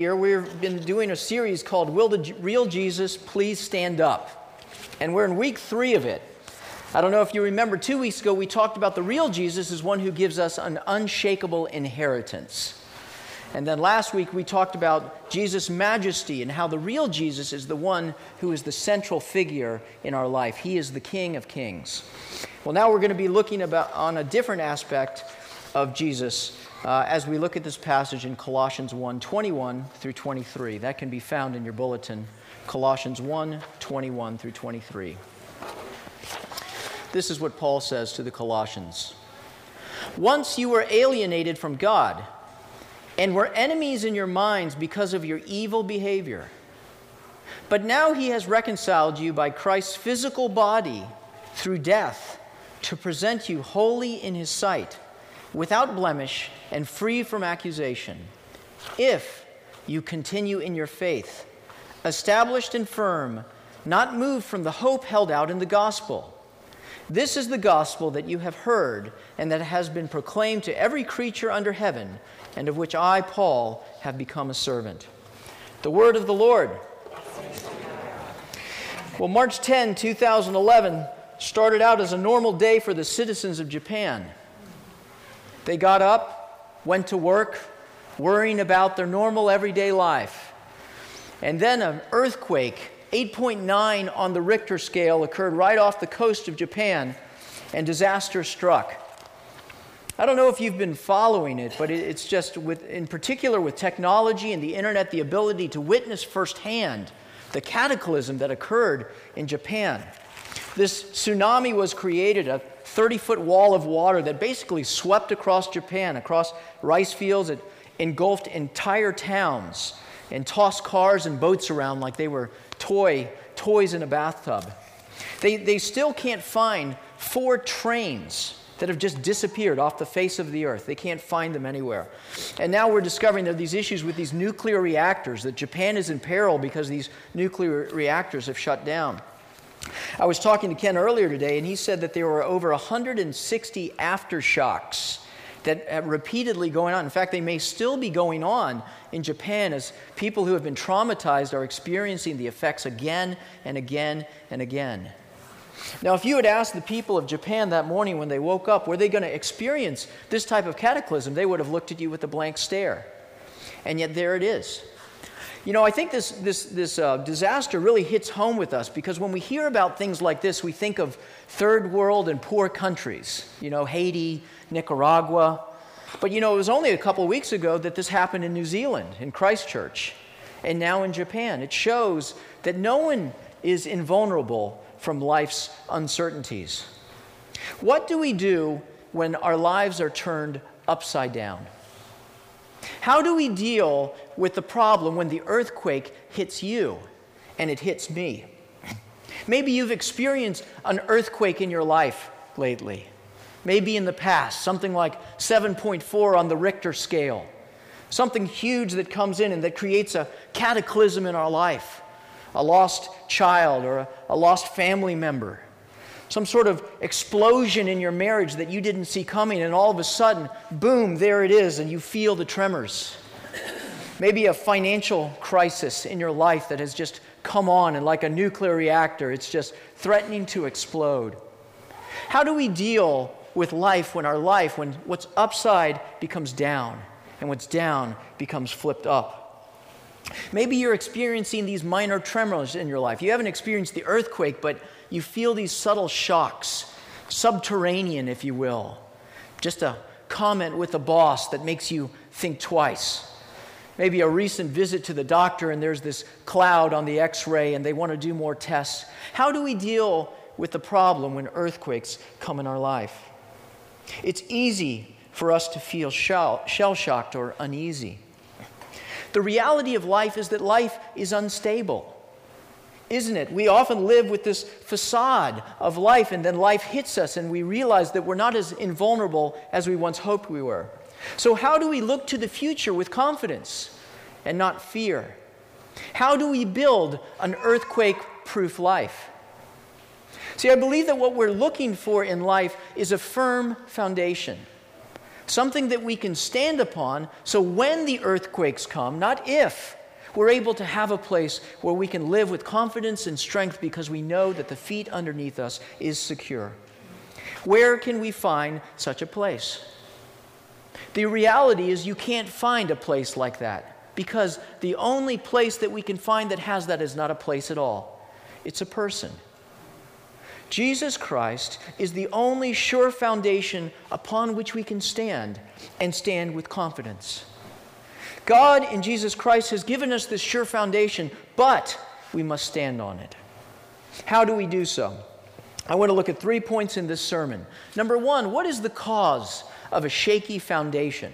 Here, we've been doing a series called Will the Real Jesus Please Stand Up? And we're in week three of it. I don't know if you remember, two weeks ago we talked about the real Jesus as one who gives us an unshakable inheritance. And then last week we talked about Jesus' majesty and how the real Jesus is the one who is the central figure in our life. He is the King of Kings. Well, now we're going to be looking about, on a different aspect of Jesus uh, as we look at this passage in Colossians 1 21 through 23. That can be found in your bulletin, Colossians 1 21 through 23. This is what Paul says to the Colossians Once you were alienated from God and were enemies in your minds because of your evil behavior. But now he has reconciled you by Christ's physical body through death to present you holy in his sight without blemish and free from accusation, if you continue in your faith, established and firm, not moved from the hope held out in the gospel. This is the gospel that you have heard and that has been proclaimed to every creature under heaven, and of which I, Paul, have become a servant. The word of the Lord. Well, March 10, 2011 started out as a normal day for the citizens of Japan. They got up, went to work, worrying about their normal everyday life. And then an earthquake, 8.9 on the Richter scale, occurred right off the coast of Japan, and disaster struck. I don't know if you've been following it, but it's just with, in particular with technology and the internet, the ability to witness firsthand the cataclysm that occurred in Japan. This tsunami was created, a 30 foot wall of water that basically swept across Japan, across rice fields. It engulfed entire towns and tossed cars and boats around like they were toy, toys in a bathtub. They, they still can't find four trains that have just disappeared off the face of the earth. They can't find them anywhere. And now we're discovering there are these issues with these nuclear reactors, that Japan is in peril because these nuclear reactors have shut down. I was talking to Ken earlier today, and he said that there were over 160 aftershocks that repeatedly going on. In fact, they may still be going on in Japan as people who have been traumatized are experiencing the effects again and again and again. Now, if you had asked the people of Japan that morning when they woke up, were they going to experience this type of cataclysm, they would have looked at you with a blank stare. And yet, there it is. You know, I think this, this, this uh, disaster really hits home with us because when we hear about things like this, we think of third world and poor countries, you know, Haiti, Nicaragua. But you know, it was only a couple of weeks ago that this happened in New Zealand, in Christchurch, and now in Japan. It shows that no one is invulnerable from life's uncertainties. What do we do when our lives are turned upside down? How do we deal with the problem when the earthquake hits you and it hits me? Maybe you've experienced an earthquake in your life lately. Maybe in the past, something like 7.4 on the Richter scale. Something huge that comes in and that creates a cataclysm in our life. A lost child or a, a lost family member some sort of explosion in your marriage that you didn't see coming, and all of a sudden, boom, there it is, and you feel the tremors. Maybe a financial crisis in your life that has just come on, and like a nuclear reactor, it's just threatening to explode. How do we deal with life when our life, when what's upside becomes down, and what's down becomes flipped up? Maybe you're experiencing these minor tremors in your life. You haven't experienced the earthquake, but you feel these subtle shocks, subterranean, if you will. Just a comment with the boss that makes you think twice. Maybe a recent visit to the doctor and there's this cloud on the x ray and they want to do more tests. How do we deal with the problem when earthquakes come in our life? It's easy for us to feel shell shocked or uneasy. The reality of life is that life is unstable isn't it? We often live with this facade of life, and then life hits us, and we realize that we're not as invulnerable as we once hoped we were. So, how do we look to the future with confidence and not fear? How do we build an earthquake proof life? See, I believe that what we're looking for in life is a firm foundation. Something that we can stand upon so when the earthquakes come, not if, we're able to have a place where we can live with confidence and strength because we know that the feet underneath us is secure. Where can we find such a place? The reality is, you can't find a place like that because the only place that we can find that has that is not a place at all, it's a person. Jesus Christ is the only sure foundation upon which we can stand and stand with confidence. God in Jesus Christ has given us this sure foundation, but we must stand on it. How do we do so? I want to look at three points in this sermon. Number one, what is the cause of a shaky foundation?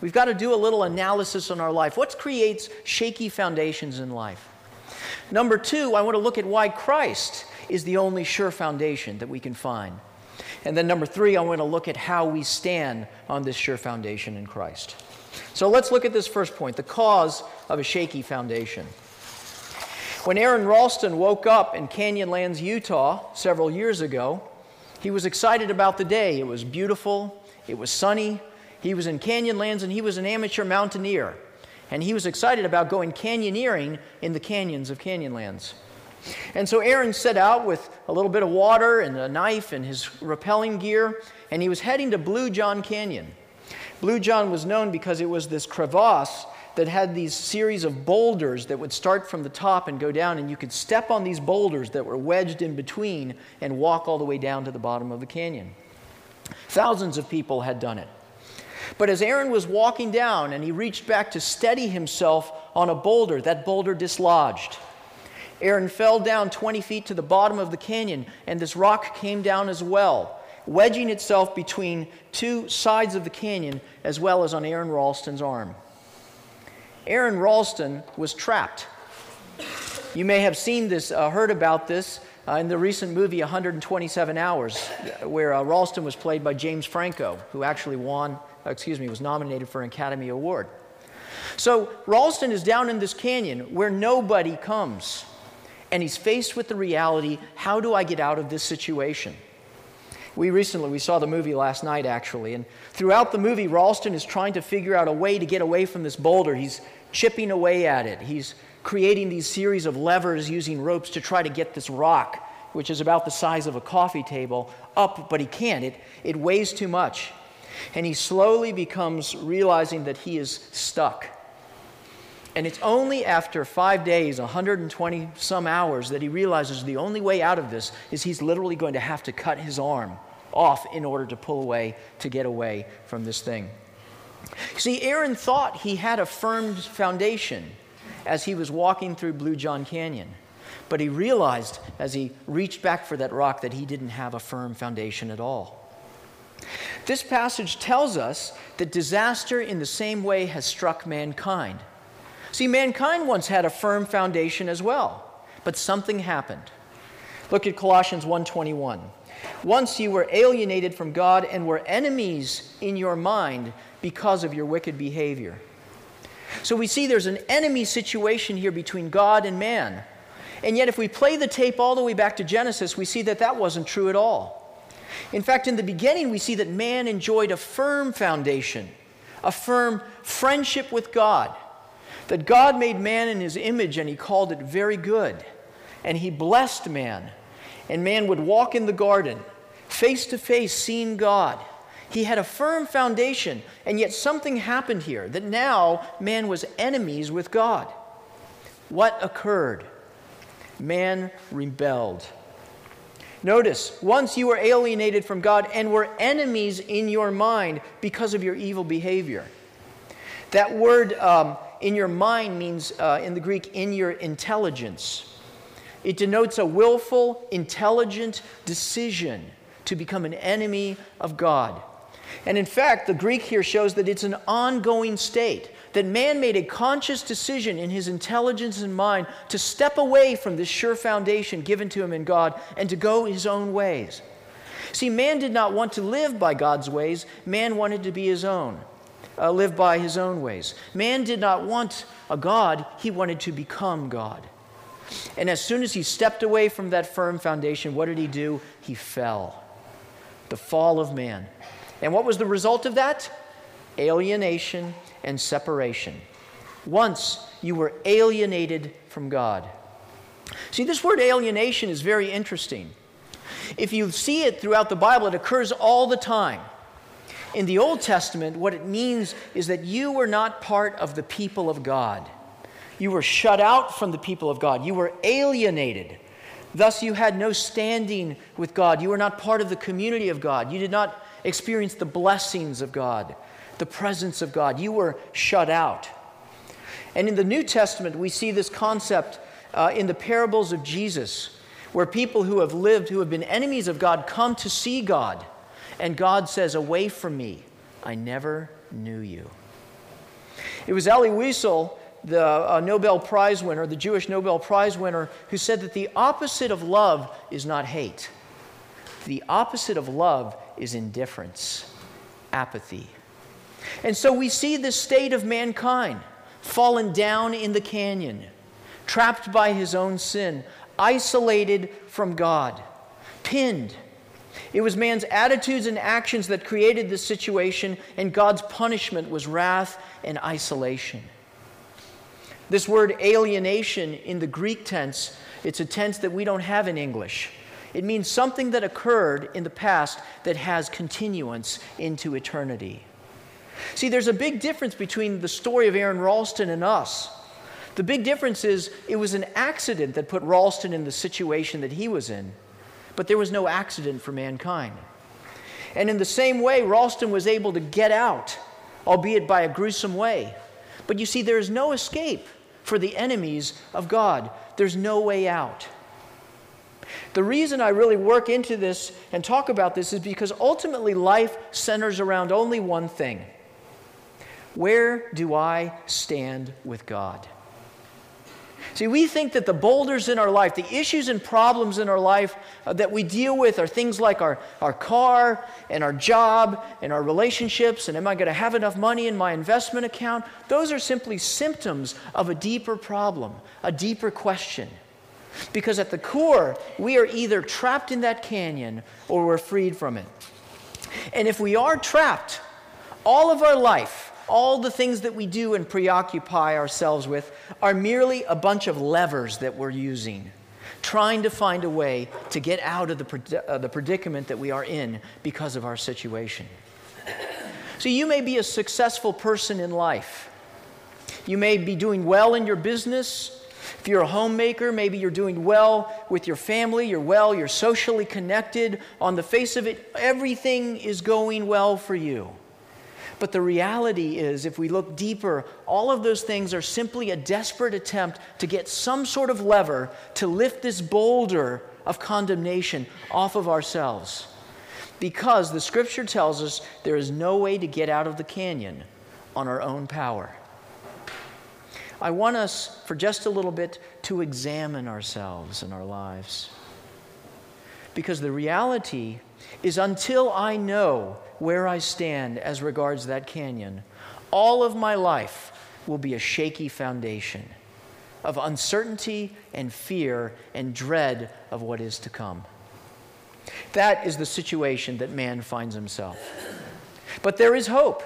We've got to do a little analysis on our life. What creates shaky foundations in life? Number two, I want to look at why Christ is the only sure foundation that we can find. And then number three, I want to look at how we stand on this sure foundation in Christ. So let's look at this first point the cause of a shaky foundation. When Aron Ralston woke up in Canyonlands, Utah, several years ago, he was excited about the day. It was beautiful, it was sunny. He was in Canyonlands and he was an amateur mountaineer. And he was excited about going canyoneering in the canyons of Canyonlands. And so Aron set out with a little bit of water and a knife and his rappelling gear, and he was heading to Blue John Canyon. Blue John was known because it was this crevasse that had these series of boulders that would start from the top and go down, and you could step on these boulders that were wedged in between and walk all the way down to the bottom of the canyon. Thousands of people had done it. But as Aron was walking down and he reached back to steady himself on a boulder, that boulder dislodged. Aron fell down 20 feet to the bottom of the canyon, and this rock came down as well, wedging itself between two sides of the canyon as well as on Aron Ralston's arm. Aron Ralston was trapped. You may have seen this, uh, heard about this uh, in the recent movie 127 Hours, where uh, Ralston was played by James Franco, who actually won, uh, excuse me, was nominated for an Academy Award. So Ralston is down in this canyon where nobody comes and he's faced with the reality how do I get out of this situation? We recently we saw the movie last night actually, and throughout the movie, Ralston is trying to figure out a way to get away from this boulder. He's chipping away at it. He's creating these series of levers using ropes to try to get this rock, which is about the size of a coffee table, up, but he can't. It, it weighs too much. And he slowly becomes realizing that he is stuck. And it's only after five days, 120 some hours, that he realizes the only way out of this is he's literally going to have to cut his arm off in order to pull away, to get away from this thing. See, Aron thought he had a firm foundation as he was walking through Blue John Canyon. But he realized as he reached back for that rock that he didn't have a firm foundation at all. This passage tells us that disaster in the same way has struck mankind. See, mankind once had a firm foundation as well, but something happened. Look at Colossians 1:21. Once you were alienated from God and were enemies in your mind because of your wicked behavior. So we see there's an enemy situation here between God and man. And yet, if we play the tape all the way back to Genesis, we see that that wasn't true at all. In fact, in the beginning, we see that man enjoyed a firm foundation, a firm friendship with God that God made man in his image and he called it very good. And he blessed man. And man would walk in the garden, face to face, seeing God. He had a firm foundation, and yet something happened here that now man was enemies with God. What occurred? Man rebelled. Notice, once you were alienated from God and were enemies in your mind because of your evil behavior. That word um, in your mind means, uh, in the Greek, in your intelligence. It denotes a willful, intelligent decision to become an enemy of God. And in fact, the Greek here shows that it's an ongoing state, that man made a conscious decision in his intelligence and mind to step away from this sure foundation given to him in God and to go his own ways. See, man did not want to live by God's ways, man wanted to be his own uh, live by his own ways. Man did not want a God, he wanted to become God. And as soon as he stepped away from that firm foundation, what did he do? He fell. The fall of man. And what was the result of that? Alienation and separation. Once you were alienated from God. See, this word alienation is very interesting. If you see it throughout the Bible, it occurs all the time. In the Old Testament, what it means is that you were not part of the people of God. You were shut out from the people of God. You were alienated. Thus, you had no standing with God. You were not part of the community of God. You did not experience the blessings of God, the presence of God. You were shut out. And in the New Testament, we see this concept uh, in the parables of Jesus, where people who have lived, who have been enemies of God, come to see God. And God says, Away from me, I never knew you. It was Elie Wiesel, the uh, Nobel Prize winner, the Jewish Nobel Prize winner, who said that the opposite of love is not hate. The opposite of love is indifference, apathy. And so we see the state of mankind fallen down in the canyon, trapped by his own sin, isolated from God, pinned. It was man's attitudes and actions that created this situation, and God's punishment was wrath and isolation. This word alienation in the Greek tense, it's a tense that we don't have in English. It means something that occurred in the past that has continuance into eternity. See, there's a big difference between the story of Aron Ralston and us. The big difference is it was an accident that put Ralston in the situation that he was in, but there was no accident for mankind. And in the same way, Ralston was able to get out, albeit by a gruesome way. But you see, there is no escape for the enemies of God, there's no way out. The reason I really work into this and talk about this is because ultimately life centers around only one thing where do I stand with God? See, we think that the boulders in our life, the issues and problems in our life uh, that we deal with are things like our, our car and our job and our relationships and am I going to have enough money in my investment account? Those are simply symptoms of a deeper problem, a deeper question. Because at the core, we are either trapped in that canyon or we're freed from it. And if we are trapped, all of our life, all the things that we do and preoccupy ourselves with are merely a bunch of levers that we're using, trying to find a way to get out of the, uh, the predicament that we are in because of our situation. So, you may be a successful person in life. You may be doing well in your business. If you're a homemaker, maybe you're doing well with your family, you're well, you're socially connected. On the face of it, everything is going well for you. But the reality is, if we look deeper, all of those things are simply a desperate attempt to get some sort of lever to lift this boulder of condemnation off of ourselves. Because the scripture tells us there is no way to get out of the canyon on our own power. I want us, for just a little bit, to examine ourselves and our lives. Because the reality is until I know where I stand as regards that canyon, all of my life will be a shaky foundation of uncertainty and fear and dread of what is to come. That is the situation that man finds himself. But there is hope,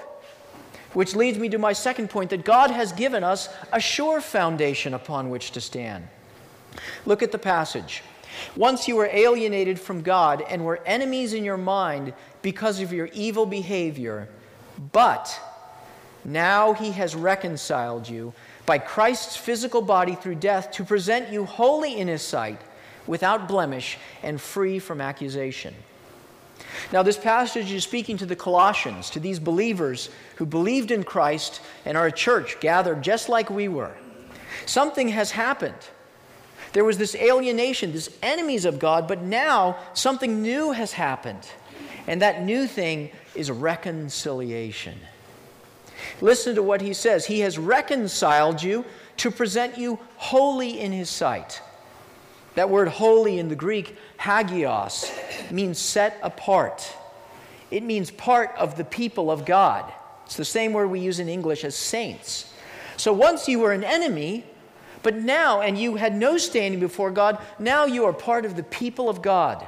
which leads me to my second point that God has given us a sure foundation upon which to stand. Look at the passage. Once you were alienated from God and were enemies in your mind because of your evil behavior, but now he has reconciled you by Christ's physical body through death to present you holy in his sight, without blemish, and free from accusation. Now, this passage is speaking to the Colossians, to these believers who believed in Christ and are a church gathered just like we were. Something has happened. There was this alienation, this enemies of God, but now something new has happened. And that new thing is reconciliation. Listen to what he says He has reconciled you to present you holy in his sight. That word holy in the Greek, hagios, means set apart. It means part of the people of God. It's the same word we use in English as saints. So once you were an enemy, but now, and you had no standing before God, now you are part of the people of God.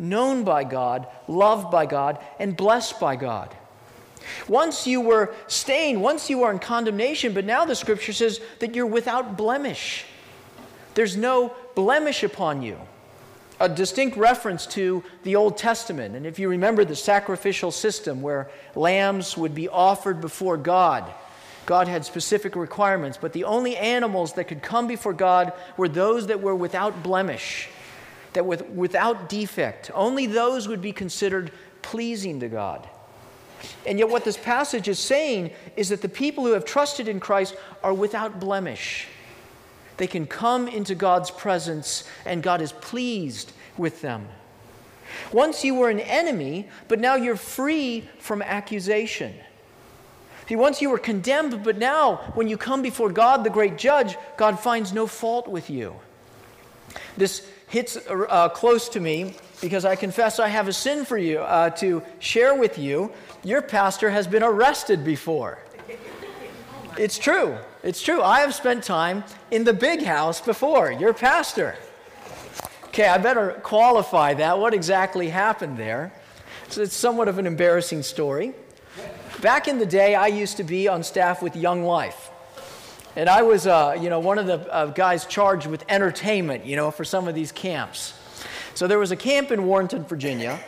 known by God, loved by God, and blessed by God. Once you were stained, once you were in condemnation, but now the scripture says that you're without blemish. There's no blemish upon you. A distinct reference to the Old Testament. And if you remember the sacrificial system where lambs would be offered before God, God had specific requirements, but the only animals that could come before God were those that were without blemish, that were without defect. Only those would be considered pleasing to God. And yet, what this passage is saying is that the people who have trusted in Christ are without blemish. They can come into God's presence, and God is pleased with them. Once you were an enemy, but now you're free from accusation. See, once you were condemned, but now when you come before God, the great judge, God finds no fault with you. This hits uh, close to me because I confess I have a sin for you uh, to share with you. Your pastor has been arrested before. It's true. It's true. I have spent time in the big house before. Your pastor. Okay, I better qualify that. What exactly happened there? So it's somewhat of an embarrassing story. Back in the day, I used to be on staff with Young Life. And I was, uh, you know, one of the uh, guys charged with entertainment, you know, for some of these camps. So there was a camp in Warrenton, Virginia.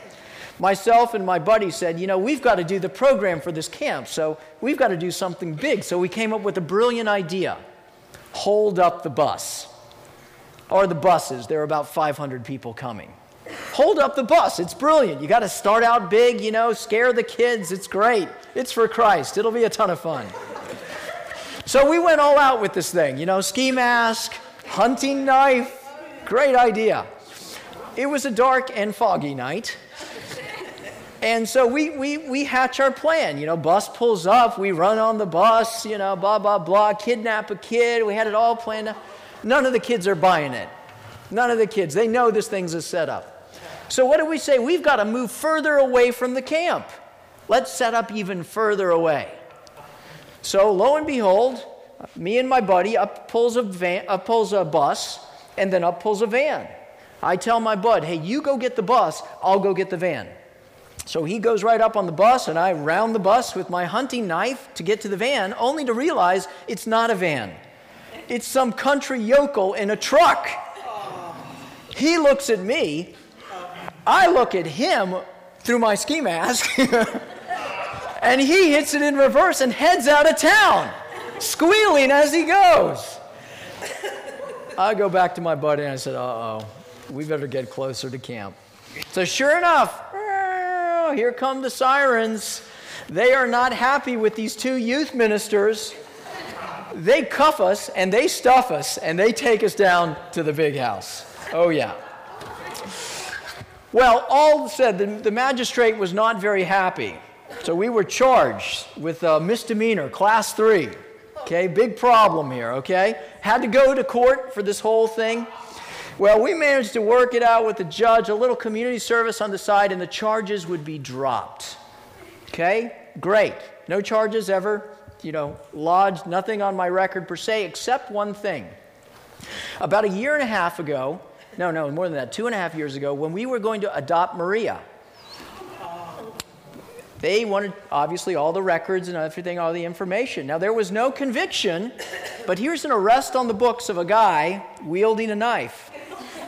Myself and my buddy said, you know, we've got to do the program for this camp, so we've got to do something big. So we came up with a brilliant idea hold up the bus. Or the buses, there are about 500 people coming. Hold up the bus, it's brilliant. You got to start out big, you know, scare the kids, it's great. It's for Christ, it'll be a ton of fun. So we went all out with this thing, you know, ski mask, hunting knife, great idea. It was a dark and foggy night. And so we, we, we hatch our plan. You know, bus pulls up, we run on the bus, you know, blah, blah, blah, kidnap a kid. We had it all planned. None of the kids are buying it. None of the kids. They know this thing's a setup. So what do we say? We've got to move further away from the camp. Let's set up even further away. So lo and behold, me and my buddy up pulls a, van, up pulls a bus, and then up pulls a van. I tell my bud, hey, you go get the bus, I'll go get the van. So he goes right up on the bus, and I round the bus with my hunting knife to get to the van, only to realize it's not a van. It's some country yokel in a truck. He looks at me, I look at him through my ski mask, and he hits it in reverse and heads out of town, squealing as he goes. I go back to my buddy and I said, uh oh we better get closer to camp. So, sure enough, here come the sirens. They are not happy with these two youth ministers. They cuff us and they stuff us and they take us down to the big house. Oh, yeah. Well, all said, the, the magistrate was not very happy. So we were charged with a misdemeanor, class three. Okay, big problem here, okay? Had to go to court for this whole thing. Well, we managed to work it out with the judge, a little community service on the side, and the charges would be dropped. Okay? Great. No charges ever, you know, lodged, nothing on my record per se, except one thing. About a year and a half ago, no, no, more than that, two and a half years ago, when we were going to adopt Maria, they wanted, obviously, all the records and everything, all the information. Now, there was no conviction, but here's an arrest on the books of a guy wielding a knife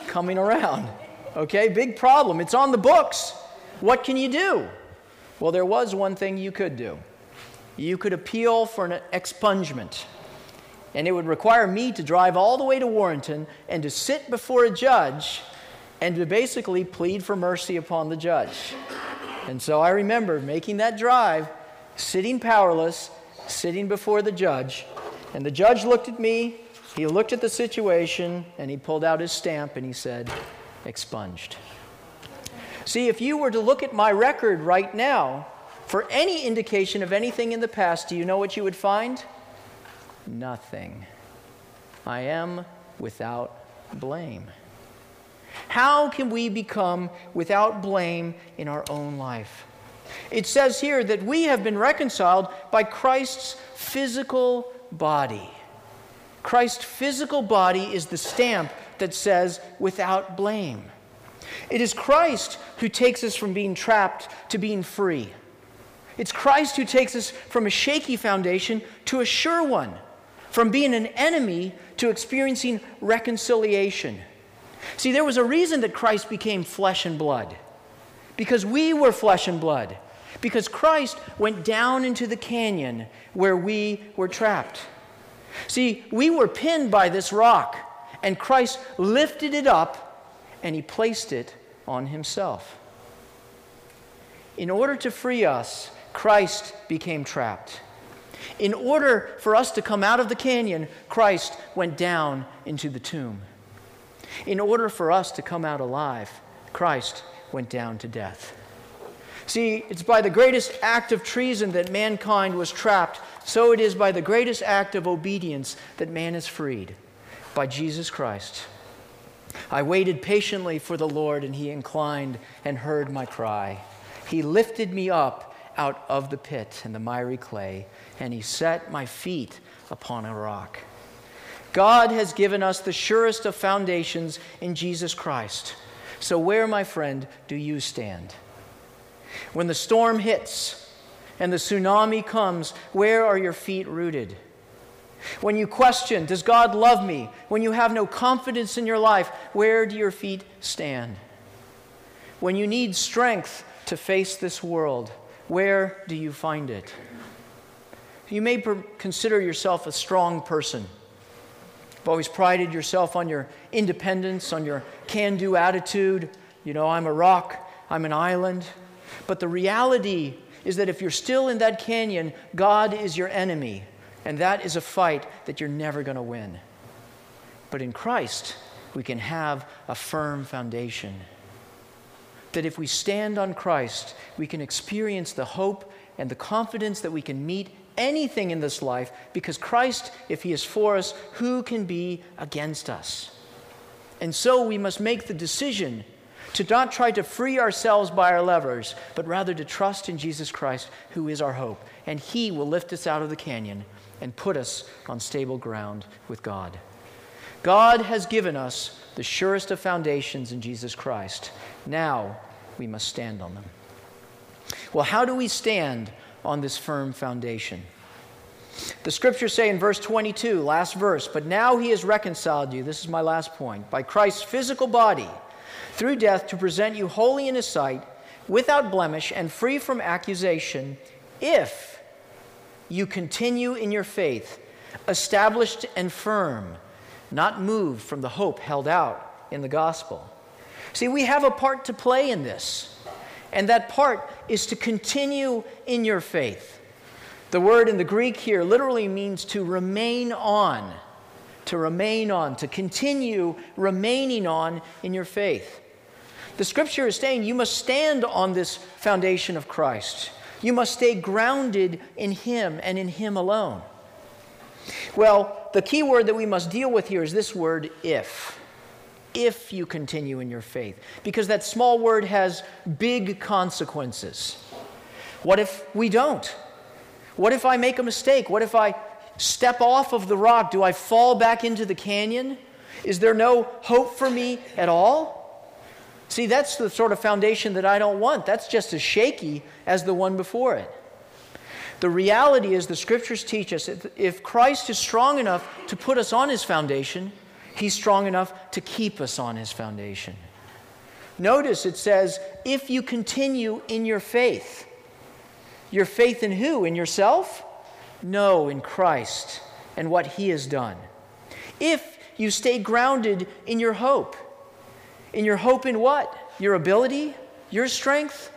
coming around. Okay, big problem. It's on the books. What can you do? Well, there was one thing you could do. You could appeal for an expungement. And it would require me to drive all the way to Warrenton and to sit before a judge and to basically plead for mercy upon the judge. And so I remember making that drive, sitting powerless, sitting before the judge. And the judge looked at me he looked at the situation and he pulled out his stamp and he said, expunged. See, if you were to look at my record right now for any indication of anything in the past, do you know what you would find? Nothing. I am without blame. How can we become without blame in our own life? It says here that we have been reconciled by Christ's physical body. Christ's physical body is the stamp that says without blame. It is Christ who takes us from being trapped to being free. It's Christ who takes us from a shaky foundation to a sure one, from being an enemy to experiencing reconciliation. See, there was a reason that Christ became flesh and blood because we were flesh and blood, because Christ went down into the canyon where we were trapped. See, we were pinned by this rock, and Christ lifted it up and he placed it on himself. In order to free us, Christ became trapped. In order for us to come out of the canyon, Christ went down into the tomb. In order for us to come out alive, Christ went down to death. See, it's by the greatest act of treason that mankind was trapped, so it is by the greatest act of obedience that man is freed by Jesus Christ. I waited patiently for the Lord, and he inclined and heard my cry. He lifted me up out of the pit and the miry clay, and he set my feet upon a rock. God has given us the surest of foundations in Jesus Christ. So, where, my friend, do you stand? When the storm hits and the tsunami comes, where are your feet rooted? When you question, Does God love me? When you have no confidence in your life, where do your feet stand? When you need strength to face this world, where do you find it? You may per- consider yourself a strong person. You've always prided yourself on your independence, on your can do attitude. You know, I'm a rock, I'm an island. But the reality is that if you're still in that canyon, God is your enemy. And that is a fight that you're never going to win. But in Christ, we can have a firm foundation. That if we stand on Christ, we can experience the hope and the confidence that we can meet anything in this life because Christ, if He is for us, who can be against us? And so we must make the decision to not try to free ourselves by our levers, but rather to trust in Jesus Christ, who is our hope. And He will lift us out of the canyon and put us on stable ground with God. God has given us the surest of foundations in Jesus Christ. Now we must stand on them. Well, how do we stand on this firm foundation. The scriptures say in verse 22, last verse, but now he has reconciled you, this is my last point, by Christ's physical body through death to present you holy in his sight, without blemish and free from accusation, if you continue in your faith, established and firm, not moved from the hope held out in the gospel. See, we have a part to play in this. And that part is to continue in your faith. The word in the Greek here literally means to remain on, to remain on, to continue remaining on in your faith. The scripture is saying you must stand on this foundation of Christ. You must stay grounded in Him and in Him alone. Well, the key word that we must deal with here is this word, if if you continue in your faith. Because that small word has big consequences. What if we don't? What if I make a mistake? What if I step off of the rock? Do I fall back into the canyon? Is there no hope for me at all? See, that's the sort of foundation that I don't want. That's just as shaky as the one before it. The reality is, the scriptures teach us if Christ is strong enough to put us on his foundation, He's strong enough to keep us on his foundation. Notice it says, if you continue in your faith. Your faith in who? In yourself? No, in Christ and what he has done. If you stay grounded in your hope. In your hope in what? Your ability? Your strength?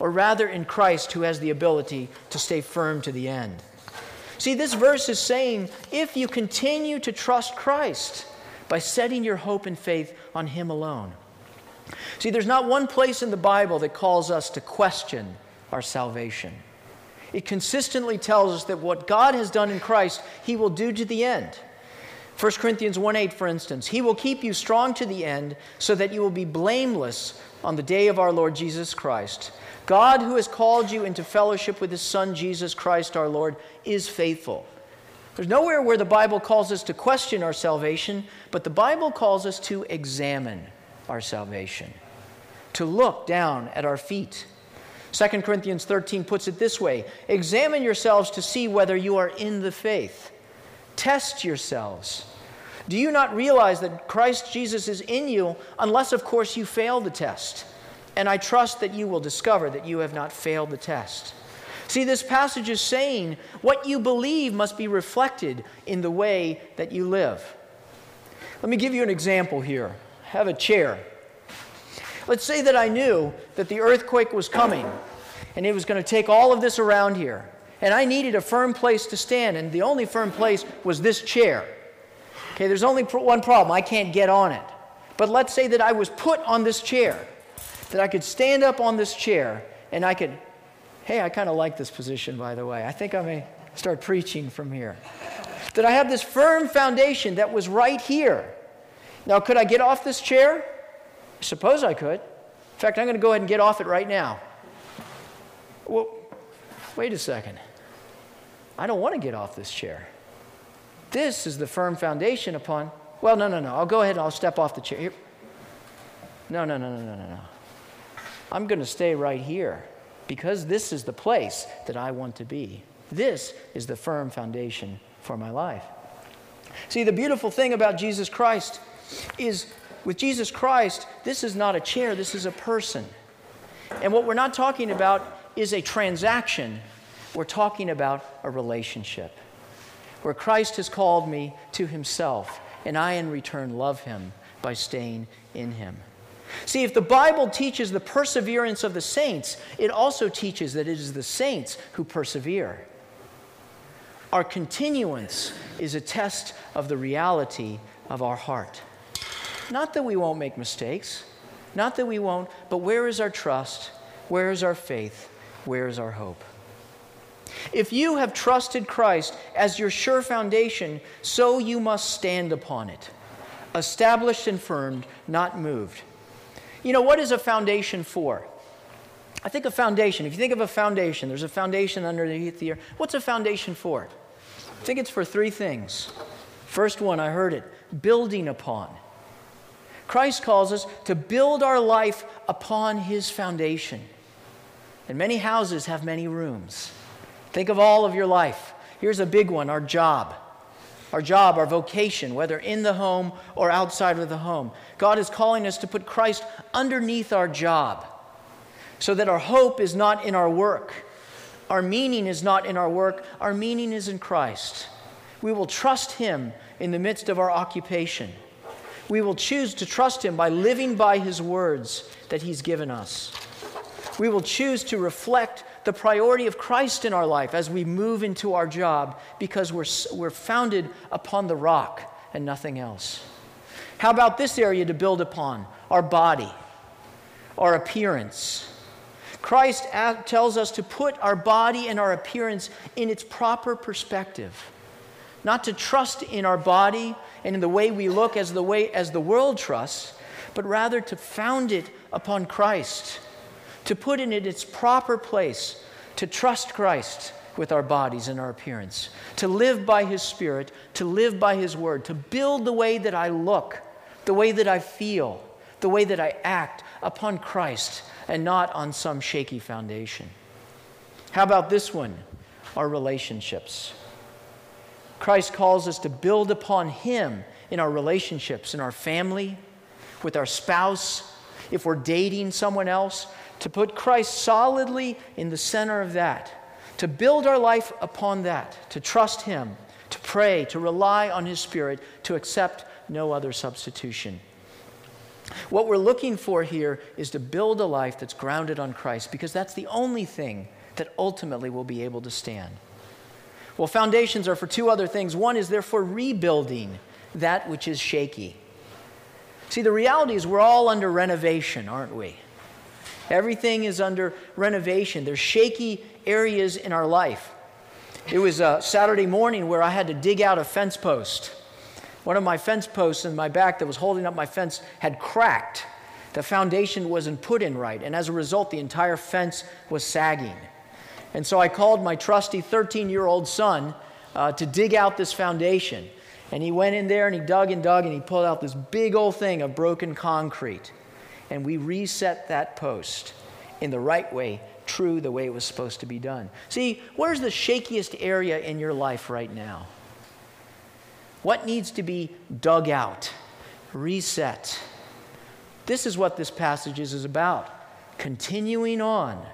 Or rather in Christ who has the ability to stay firm to the end. See, this verse is saying if you continue to trust Christ, by setting your hope and faith on Him alone. See, there's not one place in the Bible that calls us to question our salvation. It consistently tells us that what God has done in Christ, He will do to the end. 1 Corinthians 1 8, for instance, He will keep you strong to the end so that you will be blameless on the day of our Lord Jesus Christ. God, who has called you into fellowship with His Son, Jesus Christ our Lord, is faithful. There's nowhere where the Bible calls us to question our salvation, but the Bible calls us to examine our salvation. to look down at our feet. 2 Corinthians 13 puts it this way Examine yourselves to see whether you are in the faith. Test yourselves. Do you not realize that Christ Jesus is in you, unless, of course, you fail the test? And I trust that you will discover that you have not failed the test. See, this passage is saying what you believe must be reflected in the way that you live. Let me give you an example here. Have a chair. Let's say that I knew that the earthquake was coming and it was going to take all of this around here. And I needed a firm place to stand, and the only firm place was this chair. Okay, there's only one problem I can't get on it. But let's say that I was put on this chair, that I could stand up on this chair, and I could, hey, I kind of like this position, by the way. I think I may start preaching from here. That I have this firm foundation that was right here. Now, could I get off this chair? I suppose I could. In fact, I'm going to go ahead and get off it right now. Well, wait a second. I don't want to get off this chair. This is the firm foundation upon. Well, no, no, no. I'll go ahead and I'll step off the chair. No, no, no, no, no, no, no. I'm going to stay right here because this is the place that I want to be. This is the firm foundation for my life. See, the beautiful thing about Jesus Christ is with Jesus Christ, this is not a chair, this is a person. And what we're not talking about is a transaction, we're talking about a relationship where Christ has called me to himself, and I in return love him by staying in him. See, if the Bible teaches the perseverance of the saints, it also teaches that it is the saints who persevere. Our continuance is a test of the reality of our heart. Not that we won't make mistakes, not that we won't, but where is our trust? Where is our faith? Where is our hope? If you have trusted Christ as your sure foundation, so you must stand upon it, established and firm, not moved. You know, what is a foundation for? I think a foundation, if you think of a foundation, there's a foundation underneath the earth. What's a foundation for? I think it's for three things. First one, I heard it building upon. Christ calls us to build our life upon his foundation. And many houses have many rooms. Think of all of your life. Here's a big one our job. Our job, our vocation, whether in the home or outside of the home. God is calling us to put Christ underneath our job so that our hope is not in our work. Our meaning is not in our work, our meaning is in Christ. We will trust Him in the midst of our occupation. We will choose to trust Him by living by His words that He's given us. We will choose to reflect the priority of Christ in our life as we move into our job because we're, we're founded upon the rock and nothing else. How about this area to build upon? Our body, our appearance. Christ tells us to put our body and our appearance in its proper perspective. Not to trust in our body and in the way we look as the way as the world trusts, but rather to found it upon Christ to put it in its proper place, to trust Christ with our bodies and our appearance, to live by His Spirit, to live by His Word, to build the way that I look, the way that I feel, the way that I act upon Christ and not on some shaky foundation. How about this one? Our relationships. Christ calls us to build upon Him in our relationships, in our family, with our spouse, if we're dating someone else, to put Christ solidly in the center of that, to build our life upon that, to trust Him, to pray, to rely on His Spirit, to accept no other substitution. What we're looking for here is to build a life that's grounded on Christ because that's the only thing that ultimately will be able to stand. Well, foundations are for two other things. One is they're for rebuilding that which is shaky. See, the reality is we're all under renovation, aren't we? Everything is under renovation. There's shaky areas in our life. It was a Saturday morning where I had to dig out a fence post. One of my fence posts in my back that was holding up my fence had cracked. The foundation wasn't put in right, and as a result, the entire fence was sagging. And so I called my trusty 13 year old son uh, to dig out this foundation. And he went in there and he dug and dug and he pulled out this big old thing of broken concrete. And we reset that post in the right way, true the way it was supposed to be done. See, where's the shakiest area in your life right now? What needs to be dug out, reset? This is what this passage is about. Continuing on,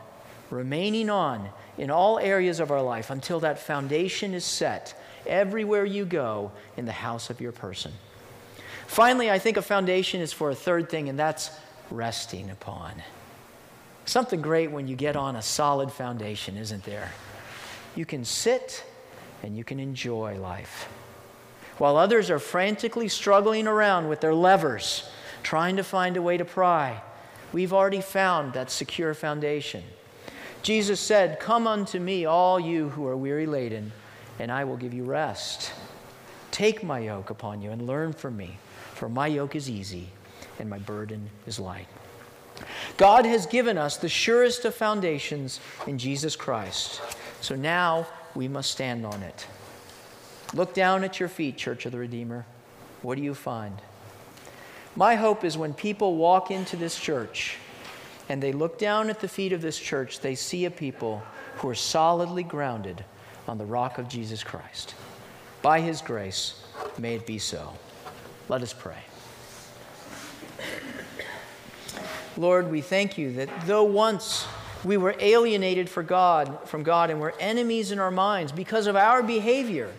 remaining on in all areas of our life until that foundation is set everywhere you go in the house of your person. Finally, I think a foundation is for a third thing, and that's resting upon. Something great when you get on a solid foundation, isn't there? You can sit and you can enjoy life. While others are frantically struggling around with their levers, trying to find a way to pry, we've already found that secure foundation. Jesus said, Come unto me, all you who are weary laden, and I will give you rest. Take my yoke upon you and learn from me, for my yoke is easy and my burden is light. God has given us the surest of foundations in Jesus Christ. So now we must stand on it. Look down at your feet, Church of the Redeemer. What do you find? My hope is when people walk into this church and they look down at the feet of this church, they see a people who are solidly grounded on the rock of Jesus Christ. By his grace, may it be so. Let us pray. Lord, we thank you that though once we were alienated for God, from God and were enemies in our minds because of our behavior,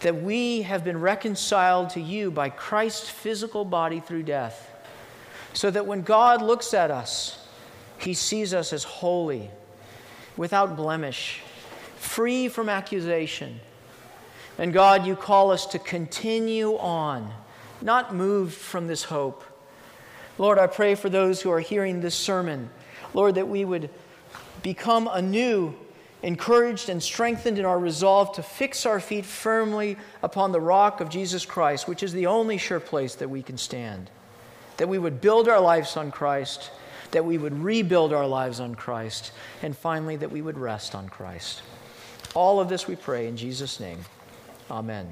that we have been reconciled to you by Christ's physical body through death, so that when God looks at us, he sees us as holy, without blemish, free from accusation. And God, you call us to continue on, not moved from this hope. Lord, I pray for those who are hearing this sermon, Lord, that we would become anew encouraged and strengthened in our resolve to fix our feet firmly upon the rock of Jesus Christ, which is the only sure place that we can stand. That we would build our lives on Christ, that we would rebuild our lives on Christ, and finally, that we would rest on Christ. All of this we pray in Jesus' name. Amen.